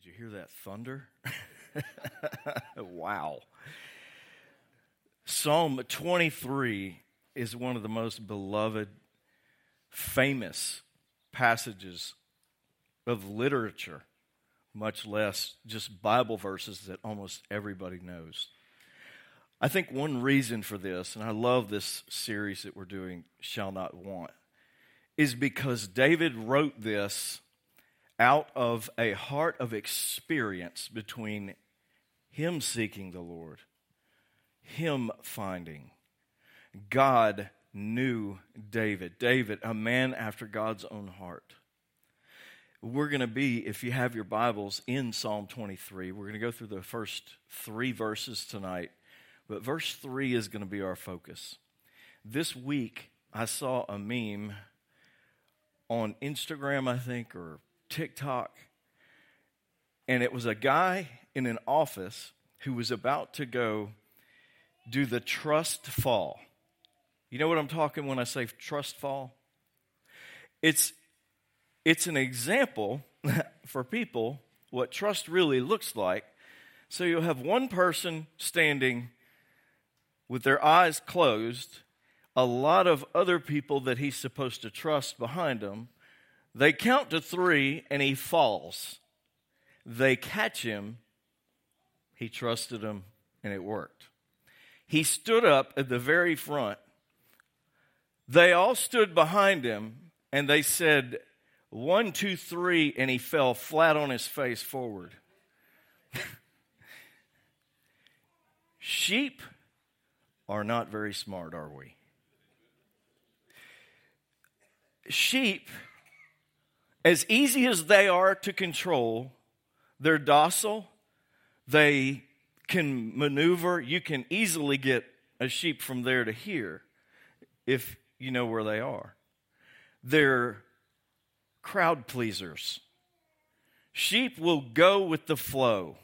Did you hear that thunder? wow. Psalm 23 is one of the most beloved, famous passages of literature, much less just Bible verses that almost everybody knows. I think one reason for this, and I love this series that we're doing, Shall Not Want, is because David wrote this out of a heart of experience between him seeking the Lord, him finding. God knew David. David, a man after God's own heart. We're going to be, if you have your Bibles, in Psalm 23. We're going to go through the first three verses tonight, but verse 3 is going to be our focus. This week, I saw a meme on Instagram, I think, or TikTok. And it was a guy in an office who was about to go do the trust fall. You know what I'm talking when I say trust fall? It's it's an example for people what trust really looks like. So you'll have one person standing with their eyes closed, a lot of other people that he's supposed to trust behind him, they count to three and he falls. They catch him. He trusted them and it worked. He stood up at the very front. They all stood behind him and they said, one, two, three, and he fell flat on his face forward. Sheep are not very smart, are we? Sheep as easy as they are to control, they're docile, they can maneuver. You can easily get a sheep from there to here if you know where they are. They're crowd pleasers. Sheep will go with the flow.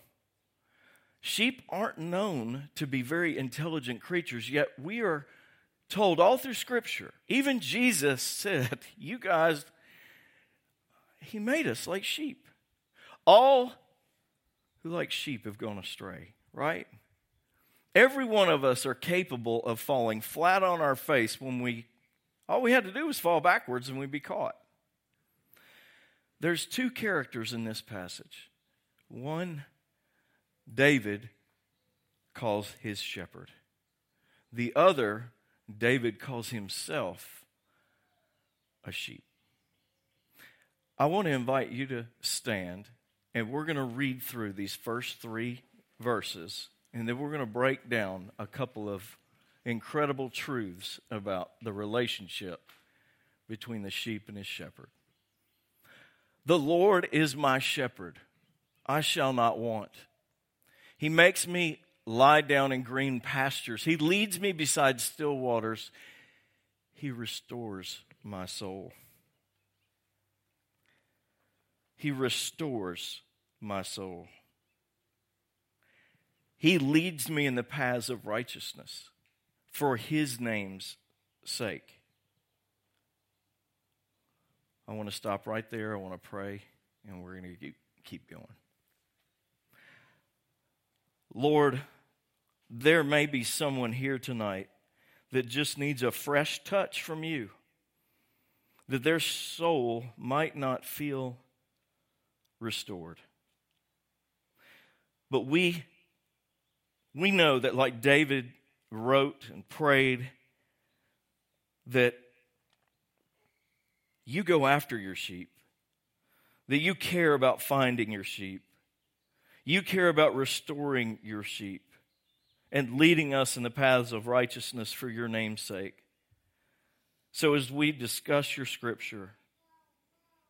Sheep aren't known to be very intelligent creatures, yet we are told all through Scripture, even Jesus said, You guys he made us like sheep. All who like sheep have gone astray, right? Every one of us are capable of falling flat on our face when we, all we had to do was fall backwards and we'd be caught. There's two characters in this passage. One, David calls his shepherd. The other, David calls himself a sheep. I want to invite you to stand, and we're going to read through these first three verses, and then we're going to break down a couple of incredible truths about the relationship between the sheep and his shepherd. The Lord is my shepherd, I shall not want. He makes me lie down in green pastures, He leads me beside still waters, He restores my soul. He restores my soul. He leads me in the paths of righteousness for his name's sake. I want to stop right there. I want to pray, and we're going to keep going. Lord, there may be someone here tonight that just needs a fresh touch from you, that their soul might not feel restored. But we, we know that, like David wrote and prayed, that you go after your sheep, that you care about finding your sheep, you care about restoring your sheep and leading us in the paths of righteousness for your name's sake. So, as we discuss your scripture,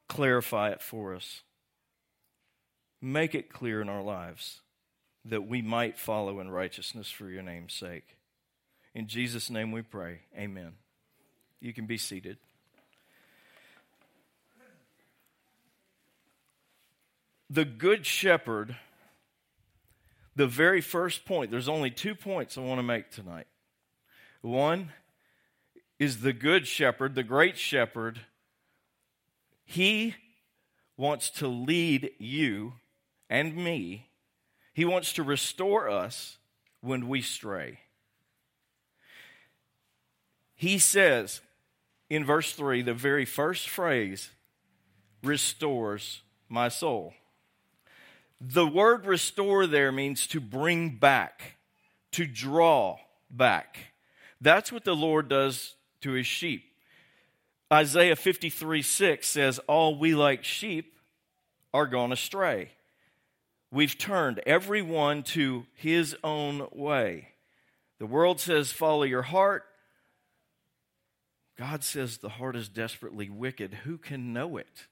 clarify it for us. Make it clear in our lives that we might follow in righteousness for your name's sake. In Jesus' name we pray. Amen. You can be seated. The Good Shepherd, the very first point, there's only two points I want to make tonight. One is the Good Shepherd, the Great Shepherd. He wants to lead you and me. He wants to restore us when we stray. He says in verse 3, the very first phrase, restores my soul. The word restore there means to bring back, to draw back. That's what the Lord does to his sheep. Isaiah 53 6 says, All we like sheep are gone astray. We've turned everyone to his own way. The world says, Follow your heart. God says the heart is desperately wicked. Who can know it?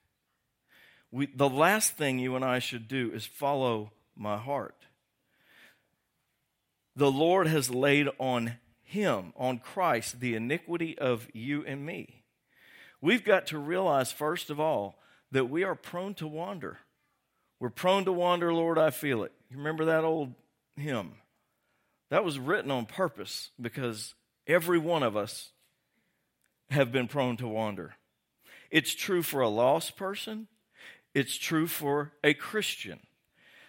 We, the last thing you and I should do is follow my heart. The Lord has laid on him, on Christ, the iniquity of you and me. We've got to realize, first of all, that we are prone to wander. We're prone to wander, Lord, I feel it. You remember that old hymn? That was written on purpose because every one of us have been prone to wander. It's true for a lost person, it's true for a Christian.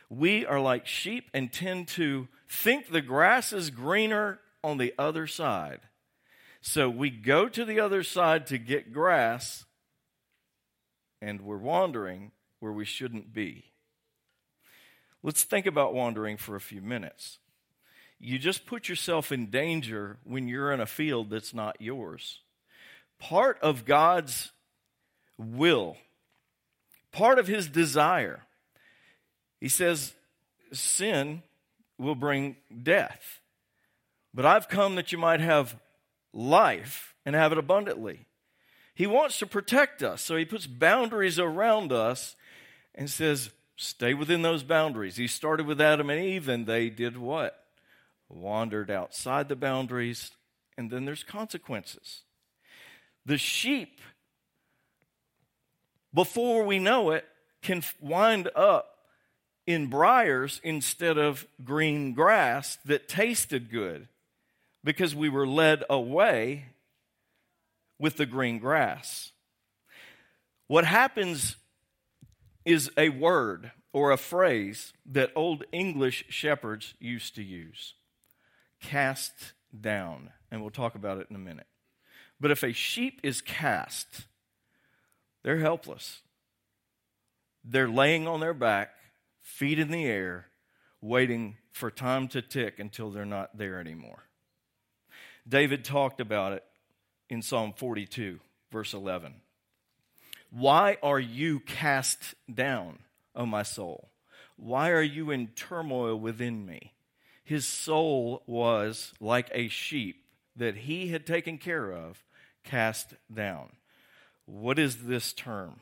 We are like sheep and tend to think the grass is greener on the other side. So we go to the other side to get grass, and we're wandering where we shouldn't be. Let's think about wandering for a few minutes. You just put yourself in danger when you're in a field that's not yours. Part of God's will, part of His desire, He says, sin will bring death. But I've come that you might have life and have it abundantly. He wants to protect us, so he puts boundaries around us and says, stay within those boundaries. He started with Adam and Eve, and they did what? Wandered outside the boundaries, and then there's consequences. The sheep, before we know it, can wind up in briars instead of green grass that tasted good because we were led away with the green grass. What happens is a word or a phrase that old English shepherds used to use cast down. And we'll talk about it in a minute. But if a sheep is cast, they're helpless. They're laying on their back, feet in the air, waiting for time to tick until they're not there anymore. David talked about it in Psalm 42, verse 11. Why are you cast down, O my soul? Why are you in turmoil within me? His soul was like a sheep that he had taken care of, cast down. What is this term?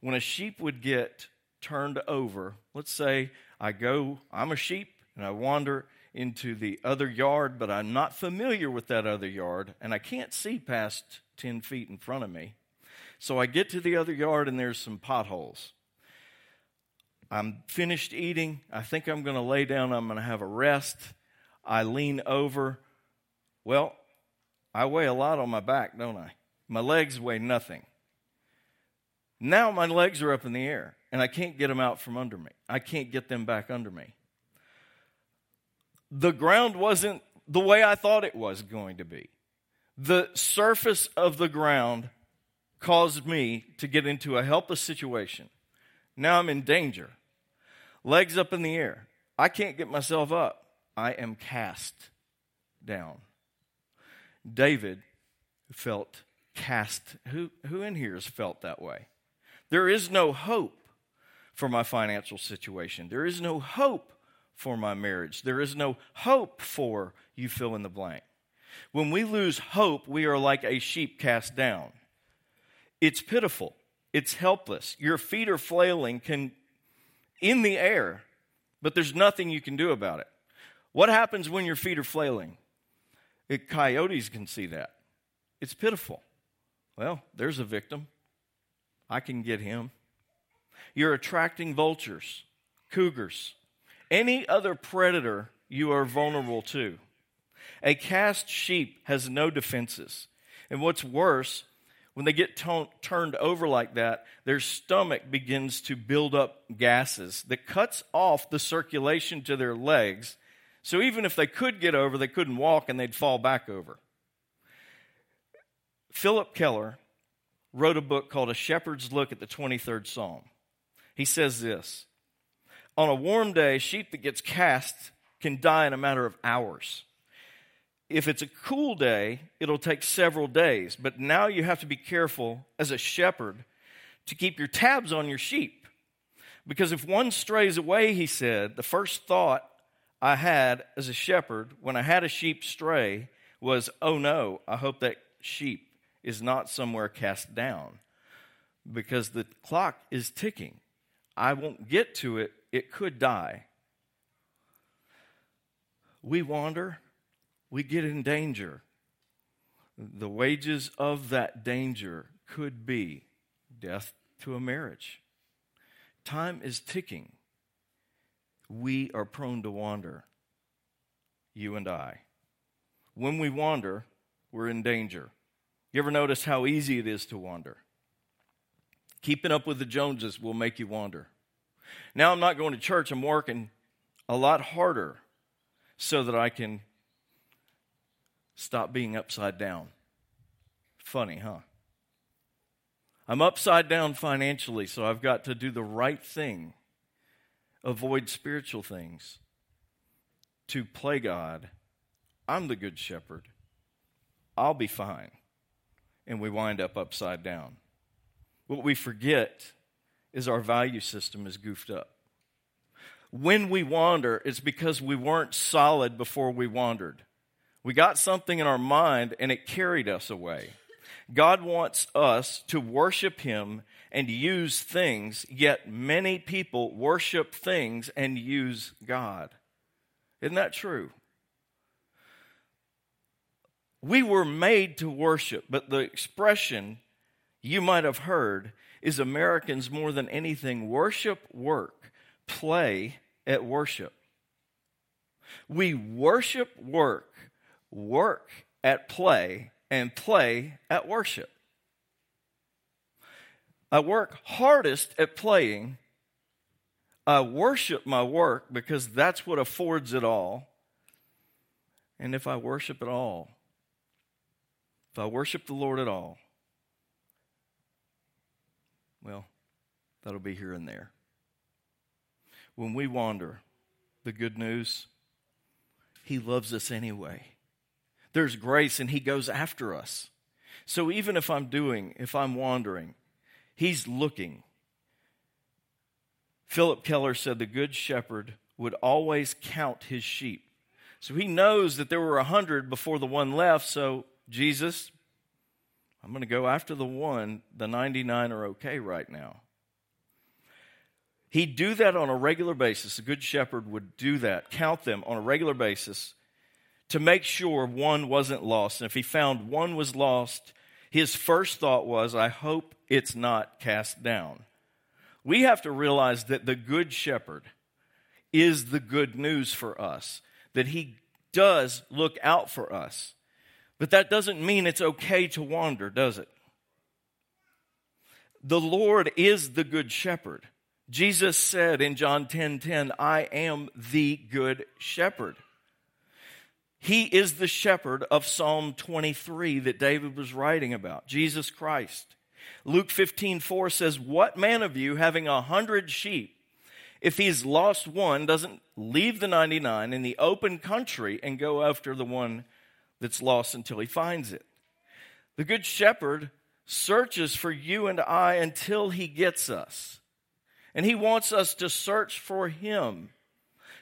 When a sheep would get turned over, let's say I go, I'm a sheep, and I wander into the other yard, but I'm not familiar with that other yard, and I can't see past 10 feet in front of me. So I get to the other yard, and there's some potholes. I'm finished eating. I think I'm going to lay down. I'm going to have a rest. I lean over. Well, I weigh a lot on my back, don't I? My legs weigh nothing. Now my legs are up in the air, and I can't get them out from under me. I can't get them back under me the ground wasn't the way I thought it was going to be. The surface of the ground caused me to get into a helpless situation. Now I'm in danger. Legs up in the air. I can't get myself up. I am cast down. David felt cast. Who, who in here has felt that way? There is no hope for my financial situation. There is no hope for my marriage. There is no hope for you fill in the blank. When we lose hope, we are like a sheep cast down. It's pitiful. It's helpless. Your feet are flailing can in the air, but there's nothing you can do about it. What happens when your feet are flailing? It, coyotes can see that. It's pitiful. Well, there's a victim. I can get him. You're attracting vultures, cougars, any other predator you are vulnerable to. A cast sheep has no defenses. And what's worse, when they get turned over like that, their stomach begins to build up gases that cuts off the circulation to their legs. So even if they could get over, they couldn't walk and they'd fall back over. Phillip Keller wrote a book called A Shepherd's Look at the 23rd Psalm. He says this On a warm day, sheep that gets cast can die in a matter of hours if it's a cool day, it'll take several days. But now you have to be careful as a shepherd to keep your tabs on your sheep. Because if one strays away, he said, the first thought I had as a shepherd when I had a sheep stray was, oh no, I hope that sheep is not somewhere cast down. Because the clock is ticking. I won't get to it, it could die. We wander we get in danger. The wages of that danger could be death to a marriage. Time is ticking. We are prone to wander, you and I. When we wander, we're in danger. You ever notice how easy it is to wander? Keeping up with the Joneses will make you wander. Now I'm not going to church, I'm working a lot harder so that I can stop being upside down. Funny, huh? I'm upside down financially, so I've got to do the right thing, avoid spiritual things, to play God. I'm the good shepherd. I'll be fine. And we wind up upside down. What we forget is our value system is goofed up. When we wander, it's because we weren't solid before we wandered. We got something in our mind and it carried us away. God wants us to worship Him and use things, yet many people worship things and use God. Isn't that true? We were made to worship, but the expression you might have heard is Americans more than anything worship work, play at worship. We worship work work at play and play at worship. I work hardest at playing. I worship my work because that's what affords it all. And if I worship at all, if I worship the Lord at all, well, that'll be here and there. When we wander, the good news, He loves us anyway there's grace and He goes after us. So even if I'm doing, if I'm wandering, He's looking. Phillip Keller said the Good Shepherd would always count his sheep. So he knows that there were a hundred before the one left. So, Jesus, I'm going to go after the one. The 99 are okay right now. He'd do that on a regular basis. A good shepherd would do that, count them on a regular basis to make sure one wasn't lost. And if he found one was lost, his first thought was, I hope it's not cast down. We have to realize that the Good Shepherd is the good news for us, that he does look out for us. But that doesn't mean it's okay to wander, does it? The Lord is the Good Shepherd. Jesus said in John 10 10, I am the Good Shepherd. He is the shepherd of Psalm 23 that David was writing about, Jesus Christ. Luke 15, 4 says, What man of you having a hundred sheep, if he's lost one, doesn't leave the 99 in the open country and go after the one that's lost until he finds it? The good shepherd searches for you and I until he gets us. And he wants us to search for him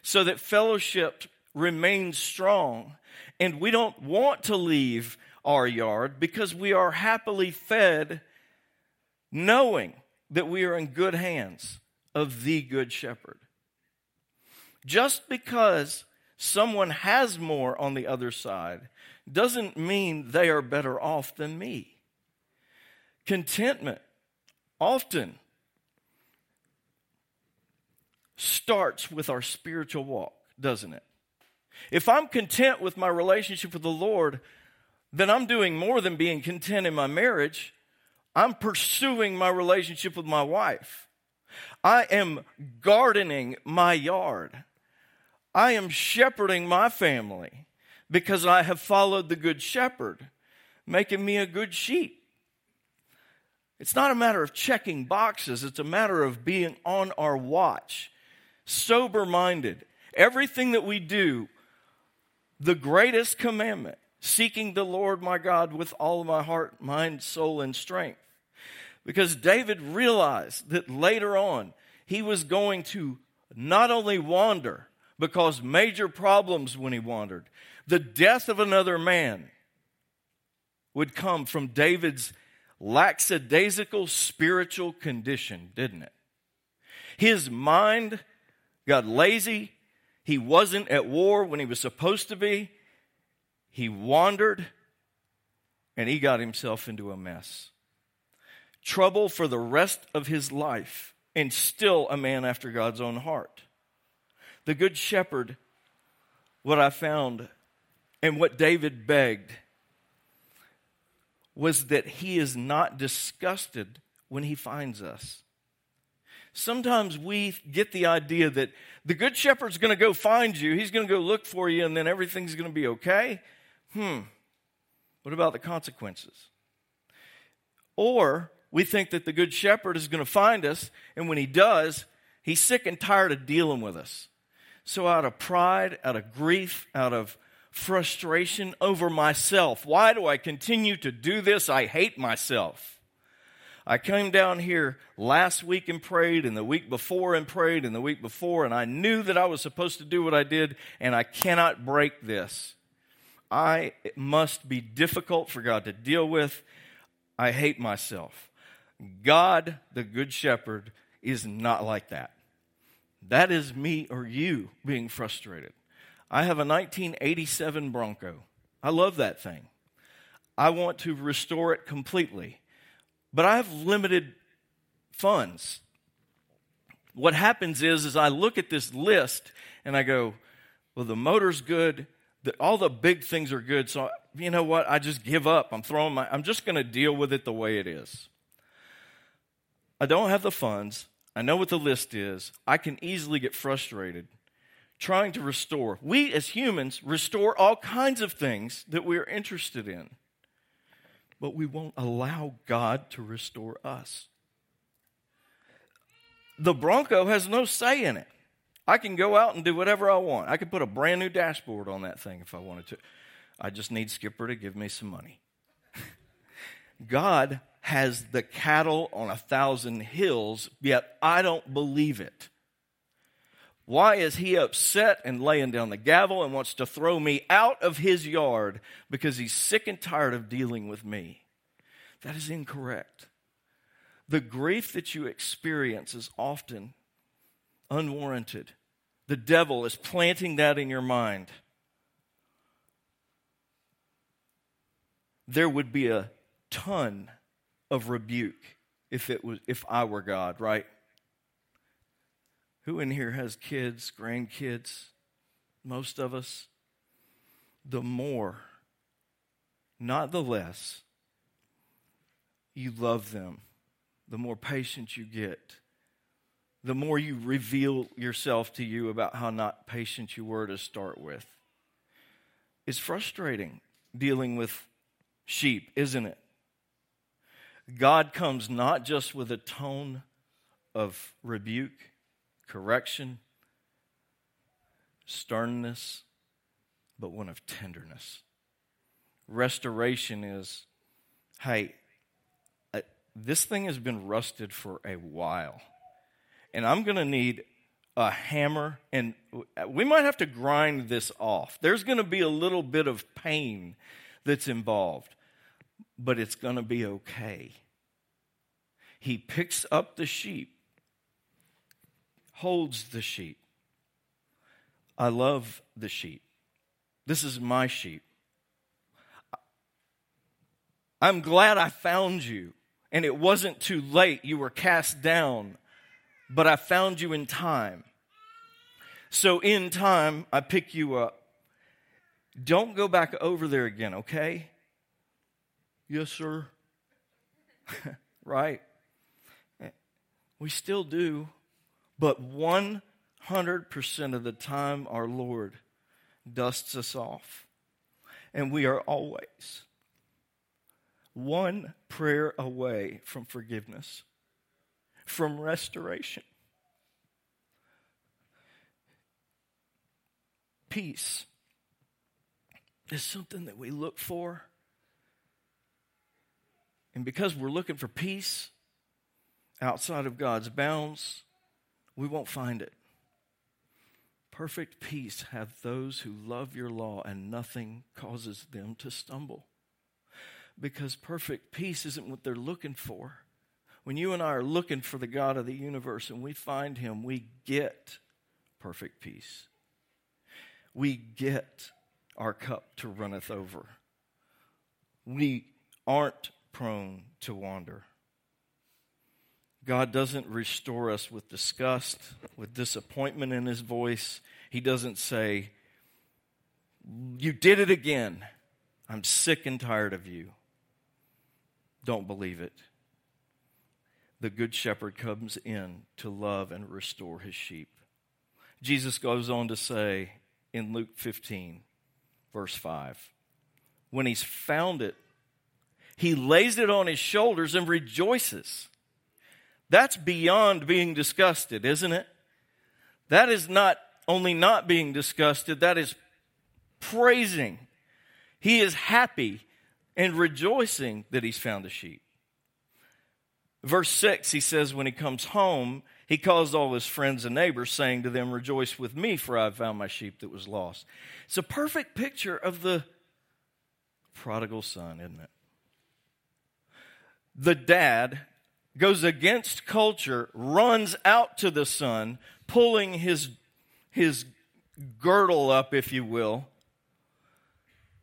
so that fellowship remains strong. And we don't want to leave our yard because we are happily fed knowing that we are in good hands of the Good Shepherd. Just because someone has more on the other side doesn't mean they are better off than me. Contentment often starts with our spiritual walk, doesn't it? If I'm content with my relationship with the Lord, then I'm doing more than being content in my marriage. I'm pursuing my relationship with my wife. I am gardening my yard. I am shepherding my family because I have followed the good shepherd, making me a good sheep. It's not a matter of checking boxes, it's a matter of being on our watch, sober minded. Everything that we do, the greatest commandment, seeking the Lord my God with all my heart, mind, soul, and strength. Because David realized that later on he was going to not only wander, but cause major problems when he wandered. The death of another man would come from David's lackadaisical spiritual condition, didn't it? His mind got lazy. He wasn't at war when he was supposed to be. He wandered and he got himself into a mess trouble for the rest of his life, and still a man after God's own heart. The Good Shepherd, what I found and what David begged was that he is not disgusted when he finds us. Sometimes we get the idea that the Good Shepherd's going to go find you, he's going to go look for you, and then everything's going to be okay. Hmm. What about the consequences? Or we think that the Good Shepherd is going to find us, and when he does, he's sick and tired of dealing with us. So, out of pride, out of grief, out of frustration over myself, why do I continue to do this? I hate myself. I came down here last week and prayed, and the week before and prayed, and the week before, and I knew that I was supposed to do what I did, and I cannot break this. I must be difficult for God to deal with. I hate myself. God, the Good Shepherd, is not like that. That is me or you being frustrated. I have a 1987 Bronco. I love that thing. I want to restore it completely, but I have limited funds. What happens is, is I look at this list and I go, well, the motor's good. The, all the big things are good. So you know what? I just give up. I'm throwing my, I'm just going to deal with it the way it is. I don't have the funds. I know what the list is. I can easily get frustrated trying to restore. We as humans restore all kinds of things that we are interested in, but we won't allow God to restore us. The Bronco has no say in it. I can go out and do whatever I want. I could put a brand new dashboard on that thing if I wanted to. I just need Skipper to give me some money. God has the cattle on a thousand hills, yet I don't believe it. Why is he upset and laying down the gavel and wants to throw me out of his yard because he's sick and tired of dealing with me? That is incorrect. The grief that you experience is often unwarranted. The devil is planting that in your mind. There would be a ton of rebuke if it was if I were God, right? Who in here has kids, grandkids? Most of us. The more, not the less, you love them, the more patient you get, the more you reveal yourself to you about how not patient you were to start with. It's frustrating dealing with sheep, isn't it? God comes not just with a tone of rebuke, correction, sternness, but one of tenderness. Restoration is hey, uh, this thing has been rusted for a while, and I'm going to need a hammer, and we might have to grind this off. There's going to be a little bit of pain that's involved but it's going to be okay. He picks up the sheep, holds the sheep. I love the sheep. This is my sheep. I'm glad I found you, and it wasn't too late. You were cast down, but I found you in time. So, in time, I pick you up. Don't go back over there again, okay? Yes, sir. right? We still do, but 100% of the time, our Lord dusts us off. And we are always one prayer away from forgiveness, from restoration. Peace is something that we look for. And because we're looking for peace outside of God's bounds, we won't find it. Perfect peace have those who love your law, and nothing causes them to stumble. Because perfect peace isn't what they're looking for. When you and I are looking for the God of the universe and we find him, we get perfect peace. We get our cup to runneth over. We aren't prone to wander. God doesn't restore us with disgust, with disappointment in his voice. He doesn't say, You did it again. I'm sick and tired of you. Don't believe it. The Good Shepherd comes in to love and restore his sheep. Jesus goes on to say in Luke 15, verse 5, when he's found it, he lays it on his shoulders and rejoices. That's beyond being disgusted, isn't it? That is not only not being disgusted, that is praising. He is happy and rejoicing that he's found the sheep. Verse 6, he says, When he comes home, he calls all his friends and neighbors, saying to them, Rejoice with me, for I have found my sheep that was lost. It's a perfect picture of the prodigal son, isn't it? The dad goes against culture, runs out to the son, pulling his, his girdle up, if you will.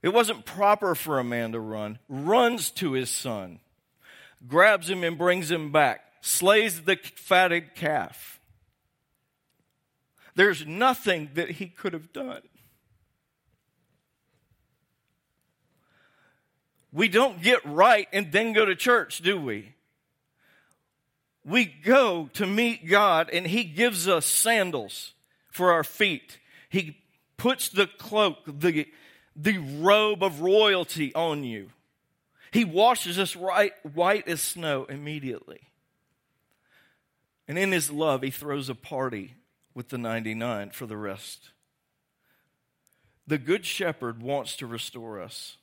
It wasn't proper for a man to run, runs to his son, grabs him and brings him back, slays the fatted calf. There's nothing that he could have done. We don't get right and then go to church, do we? We go to meet God and He gives us sandals for our feet. He puts the cloak, the, the robe of royalty on you. He washes us right, white as snow immediately. And in His love, He throws a party with the 99 for the rest. The Good Shepherd wants to restore us.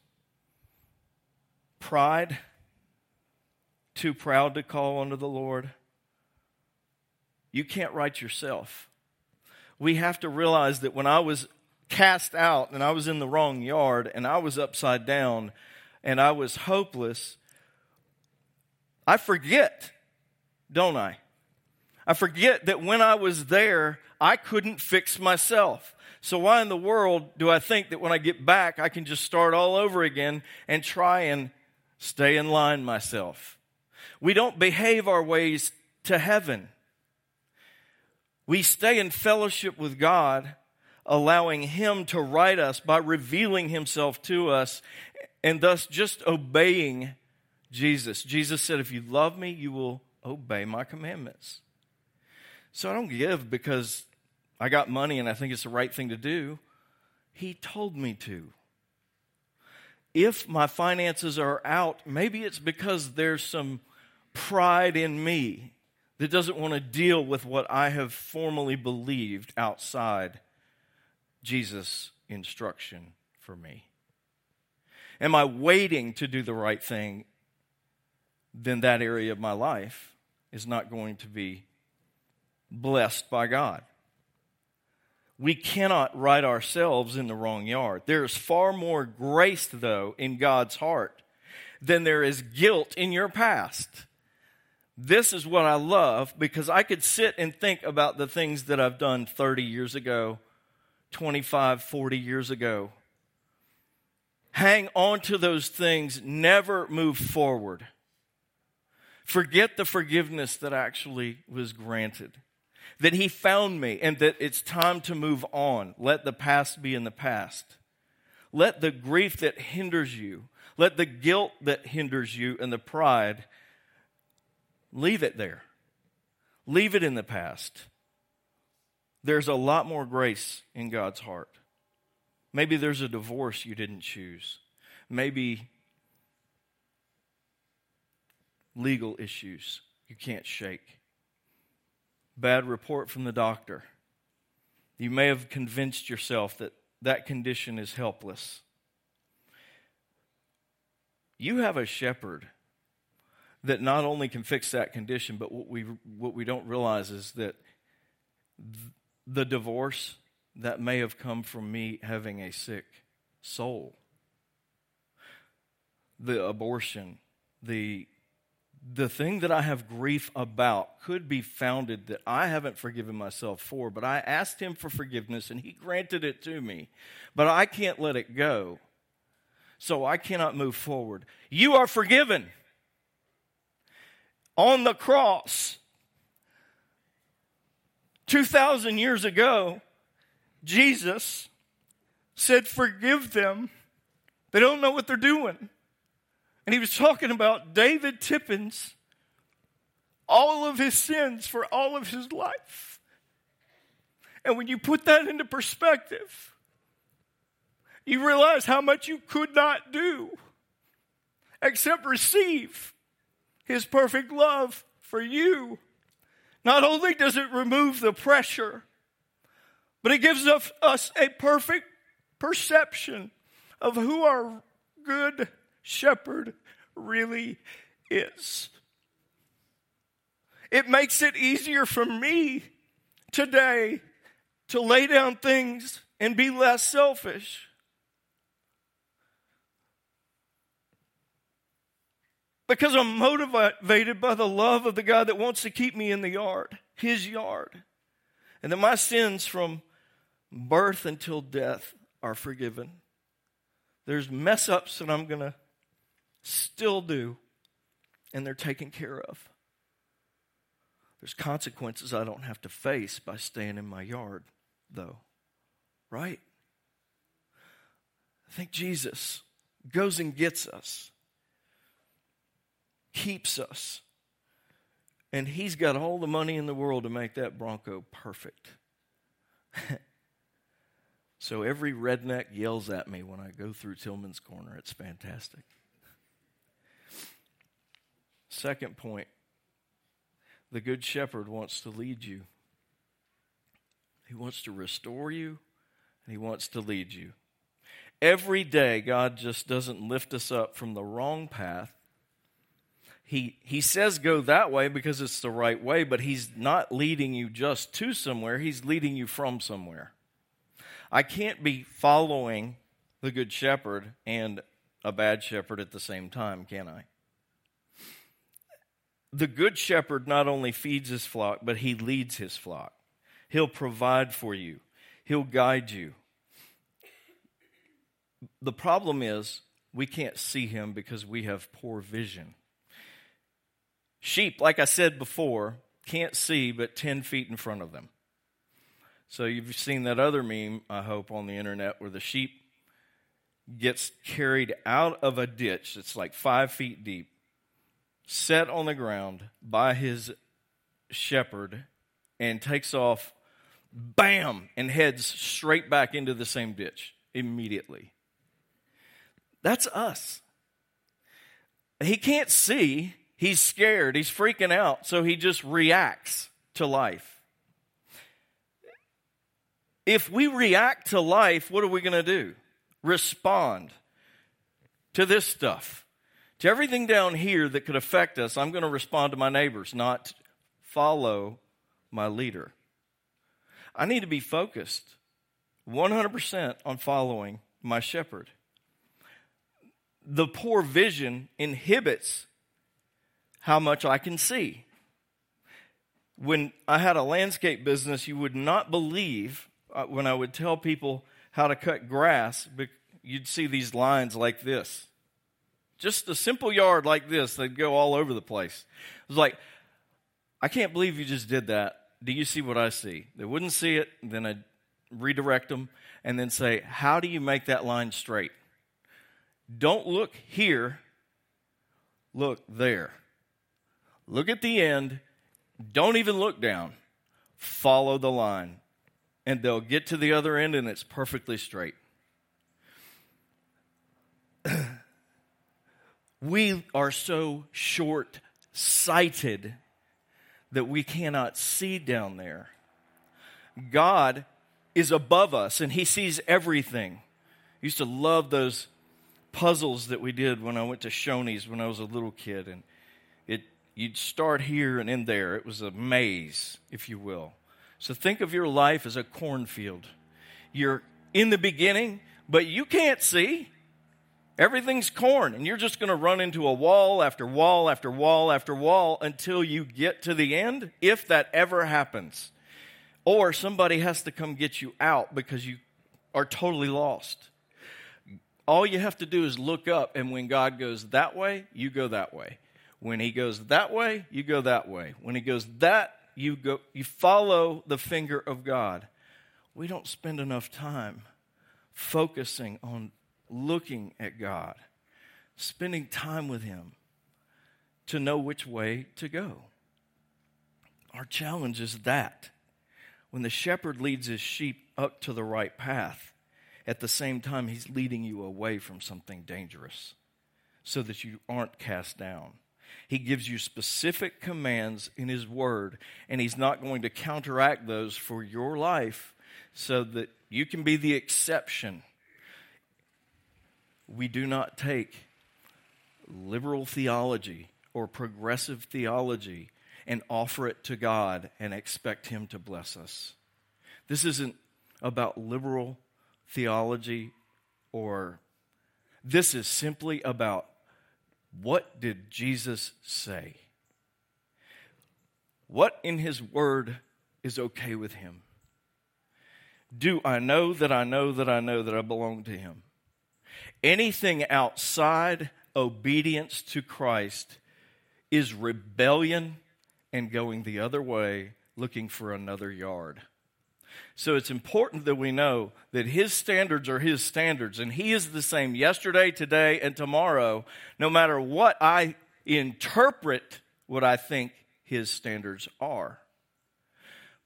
Pride, too proud to call unto the Lord. You can't right yourself. We have to realize that when I was cast out and I was in the wrong yard and I was upside down and I was hopeless, I forget, don't I? I forget that when I was there, I couldn't fix myself. So, why in the world do I think that when I get back, I can just start all over again and try and stay in line myself? We don't behave our ways to heaven. We stay in fellowship with God, allowing Him to right us by revealing Himself to us and thus just obeying Jesus. Jesus said, If you love me, you will obey my commandments. So I don't give because I got money and I think it's the right thing to do. He told me to. If my finances are out, maybe it's because there's some pride in me that doesn't want to deal with what I have formally believed outside Jesus' instruction for me. Am I waiting to do the right thing? Then that area of my life is not going to be blessed by God. We cannot right ourselves in the wrong yard. There is far more grace, though, in God's heart than there is guilt in your past. This is what I love because I could sit and think about the things that I've done 30 years ago, 25, 40 years ago. Hang on to those things, never move forward. Forget the forgiveness that actually was granted, that He found me, and that it's time to move on. Let the past be in the past. Let the grief that hinders you, let the guilt that hinders you, and the pride Leave it there. Leave it in the past. There's a lot more grace in God's heart. Maybe there's a divorce you didn't choose. Maybe legal issues you can't shake. Bad report from the doctor. You may have convinced yourself that that condition is helpless. You have a shepherd that not only can fix that condition, but what we, what we don't realize is that the divorce that may have come from me having a sick soul, the abortion, the the thing that I have grief about could be founded that I haven't forgiven myself for, but I asked him for forgiveness and he granted it to me. But I can't let it go. So I cannot move forward. You are forgiven. On the cross, 2,000 years ago, Jesus said, Forgive them. They don't know what they're doing. And he was talking about David Tippens, all of his sins for all of his life. And when you put that into perspective, you realize how much you could not do except receive his perfect love for you. Not only does it remove the pressure, but it gives us a perfect perception of who our good shepherd really is. It makes it easier for me today to lay down things and be less selfish. Because I'm motivated by the love of the God that wants to keep me in the yard, his yard. And that my sins from birth until death are forgiven. There's mess ups that I'm going to still do, and they're taken care of. There's consequences I don't have to face by staying in my yard, though. Right? I think Jesus goes and gets us, keeps us, and he's got all the money in the world to make that Bronco perfect. so every redneck yells at me when I go through Tillman's Corner. It's fantastic. Second point the Good Shepherd wants to lead you, He wants to restore you, and He wants to lead you. Every day, God just doesn't lift us up from the wrong path. He, he says go that way because it's the right way, but He's not leading you just to somewhere, He's leading you from somewhere. I can't be following the Good Shepherd and a bad shepherd at the same time, can I? the good shepherd not only feeds his flock, but he leads his flock. He'll provide for you, he'll guide you. The problem is, we can't see him because we have poor vision. Sheep, like I said before, can't see but 10 feet in front of them. So you've seen that other meme, I hope, on the internet where the sheep gets carried out of a ditch that's like five feet deep set on the ground by his shepherd and takes off, bam, and heads straight back into the same ditch immediately. That's us. He can't see, he's scared, he's freaking out, so he just reacts to life. If we react to life, what are we going to do? Respond to this stuff to everything down here that could affect us, I'm going to respond to my neighbors, not follow my leader. I need to be focused 100% on following my shepherd. The poor vision inhibits how much I can see. When I had a landscape business, you would not believe uh, when I would tell people how to cut grass, you'd see these lines like this just a simple yard like this, they'd go all over the place. It was like, I can't believe you just did that. Do you see what I see? They wouldn't see it, then I'd redirect them and then say, How do you make that line straight? Don't look here, look there. Look at the end, don't even look down, follow the line, and they'll get to the other end and it's perfectly straight. we are so short sighted that we cannot see down there. God is above us and He sees everything. I used to love those puzzles that we did when I went to Shoney's when I was a little kid, and you'd start here and end there. It was a maze, if you will. So think of your life as a cornfield. You're in the beginning, but you can't see. Everything's corn, and you're just going to run into a wall after wall after wall after wall until you get to the end, if that ever happens. Or somebody has to come get you out because you are totally lost. All you have to do is look up, and when God goes that way, you go that way. When He goes that way, you go that way. When He goes that, you go. You follow the finger of God. We don't spend enough time focusing on looking at God, spending time with Him to know which way to go. Our challenge is that when the shepherd leads his sheep up to the right path, at the same time, he's leading you away from something dangerous so that you aren't cast down. He gives you specific commands in His Word, and He's not going to counteract those for your life so that you can be the exception we do not take liberal theology or progressive theology and offer it to God and expect Him to bless us. This isn't about liberal theology or this is simply about what did Jesus say? What in His Word is okay with Him? Do I know that I know that I know that I belong to Him? Anything outside obedience to Christ is rebellion and going the other way, looking for another yard. So it's important that we know that His standards are His standards, and He is the same yesterday, today, and tomorrow, no matter what I interpret what I think His standards are.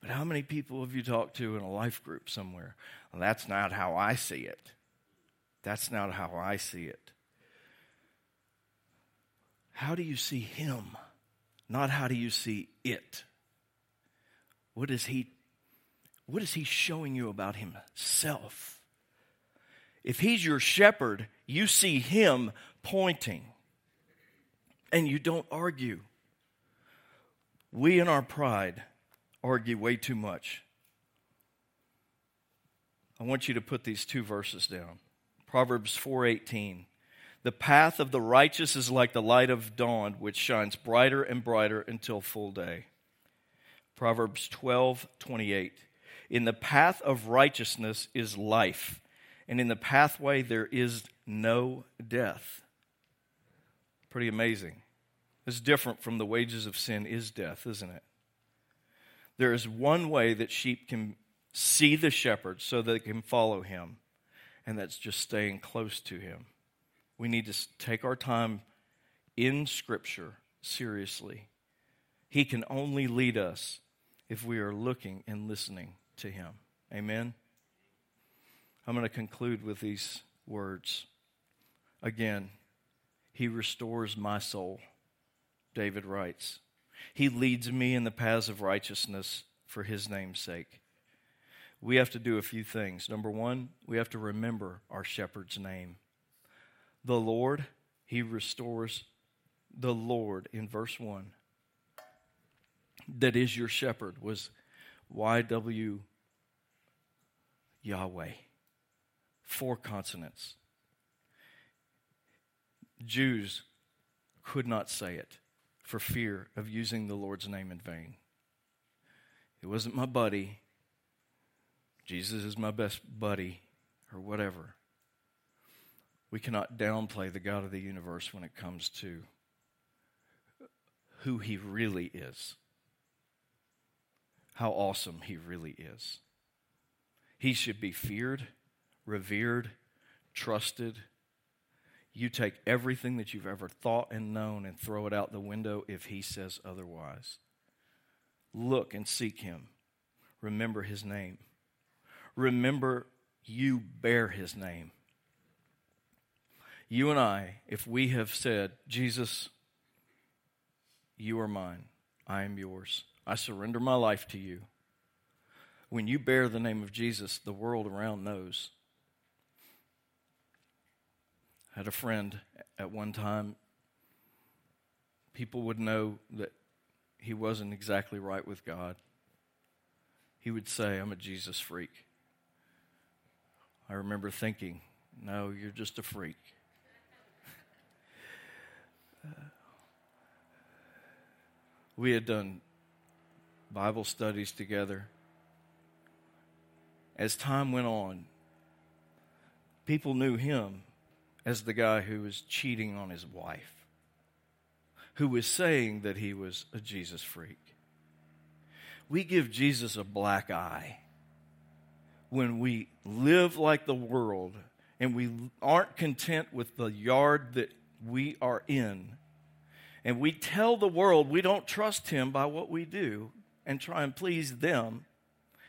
But how many people have you talked to in a life group somewhere? Well, that's not how I see it. That's not how I see it. How do you see him? Not how do you see it? What is he what is he showing you about himself? If he's your shepherd, you see him pointing and you don't argue. We in our pride argue way too much. I want you to put these two verses down. Proverbs 4:18. The path of the righteous is like the light of dawn, which shines brighter and brighter until full day. Proverbs 12:28. In the path of righteousness is life, and in the pathway there is no death. Pretty amazing. It's different from the wages of sin is death, isn't it? There is one way that sheep can see the shepherd so they can follow him and that's just staying close to Him. We need to take our time in Scripture seriously. He can only lead us if we are looking and listening to Him. Amen. I'm going to conclude with these words. Again, He restores my soul, David writes. He leads me in the paths of righteousness for His name's sake we have to do a few things. Number one, we have to remember our shepherd's name. The Lord, He restores the Lord in verse 1. That is your shepherd was YW Yahweh. Four consonants. Jews could not say it for fear of using the Lord's name in vain. It wasn't my buddy, Jesus is my best buddy, or whatever. We cannot downplay the God of the universe when it comes to who he really is, how awesome he really is. He should be feared, revered, trusted. you take everything that you've ever thought and known and throw it out the window if he says otherwise. Look and seek him. Remember his name. Remember you bear his name. You and I, if we have said, Jesus, you are mine, I am yours, I surrender my life to you. When you bear the name of Jesus, the world around knows. I had a friend at one time, people would know that he wasn't exactly right with God. He would say, I'm a Jesus freak. I remember thinking, no, you're just a freak. we had done Bible studies together. As time went on, people knew him as the guy who was cheating on his wife, who was saying that he was a Jesus freak. We give Jesus a black eye when we live like the world and we aren't content with the yard that we are in. And we tell the world we don't trust him by what we do and try and please them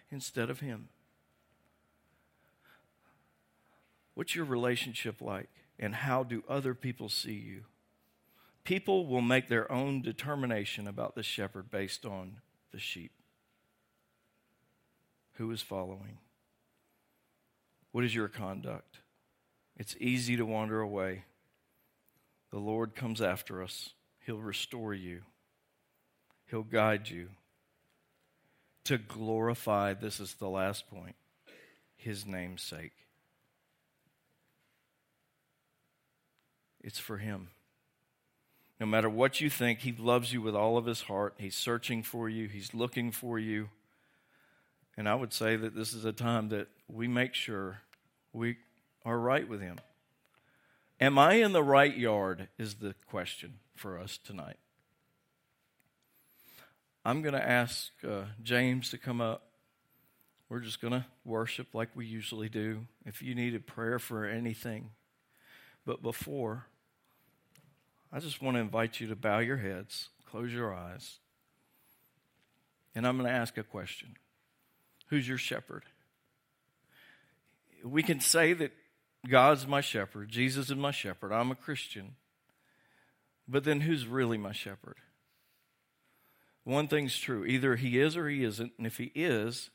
instead of him. What's your relationship like? And how do other people see you? People will make their own determination about the shepherd based on the sheep. Who is following? What is your conduct? It's easy to wander away. The Lord comes after us, He'll restore you, He'll guide you to glorify, this is the last point, His name's sake. It's for Him. No matter what you think, He loves you with all of His heart. He's searching for you, He's looking for you. And I would say that this is a time that we make sure we are right with Him. Am I in the right yard? Is the question for us tonight. I'm going to ask uh, James to come up. We're just going to worship like we usually do. If you need a prayer for anything, but before, I just want to invite you to bow your heads, close your eyes, and I'm going to ask a question Who's your shepherd? We can say that God's my shepherd, Jesus is my shepherd, I'm a Christian. But then who's really my shepherd? One thing's true either he is or he isn't. And if he is,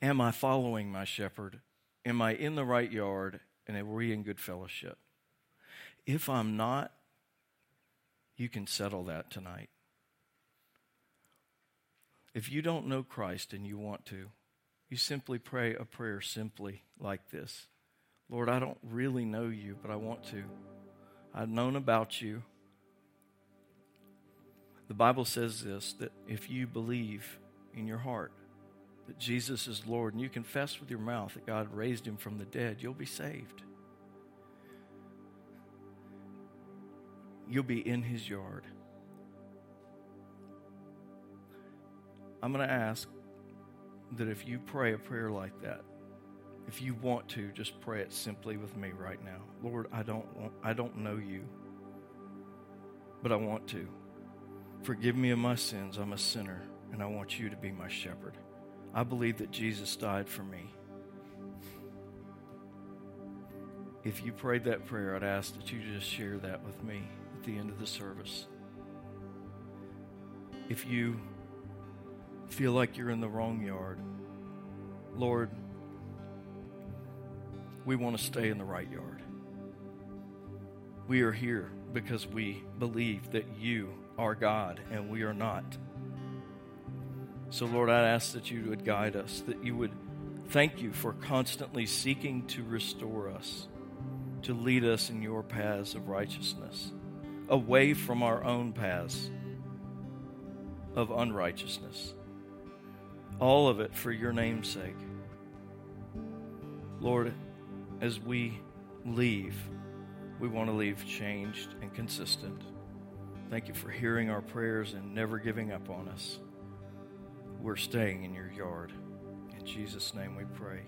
am I following my shepherd? Am I in the right yard? And are we in good fellowship? If I'm not, you can settle that tonight. If you don't know Christ and you want to, you simply pray a prayer simply like this Lord, I don't really know you, but I want to. I've known about you. The Bible says this that if you believe in your heart that Jesus is Lord and you confess with your mouth that God raised him from the dead, you'll be saved. You'll be in his yard. I'm going to ask that if you pray a prayer like that, if you want to, just pray it simply with me right now. Lord, I don't want, I don't know you, but I want to. Forgive me of my sins. I'm a sinner, and I want you to be my shepherd. I believe that Jesus died for me. If you prayed that prayer, I'd ask that you just share that with me the end of the service. If you feel like you're in the wrong yard, Lord, we want to stay in the right yard. We are here because we believe that you are God and we are not. So, Lord, I ask that you would guide us, that you would thank you for constantly seeking to restore us, to lead us in your paths of righteousness, away from our own paths of unrighteousness. All of it for your name's sake. Lord, as we leave, we want to leave changed and consistent. Thank you for hearing our prayers and never giving up on us. We're staying in your yard. In Jesus' name we pray.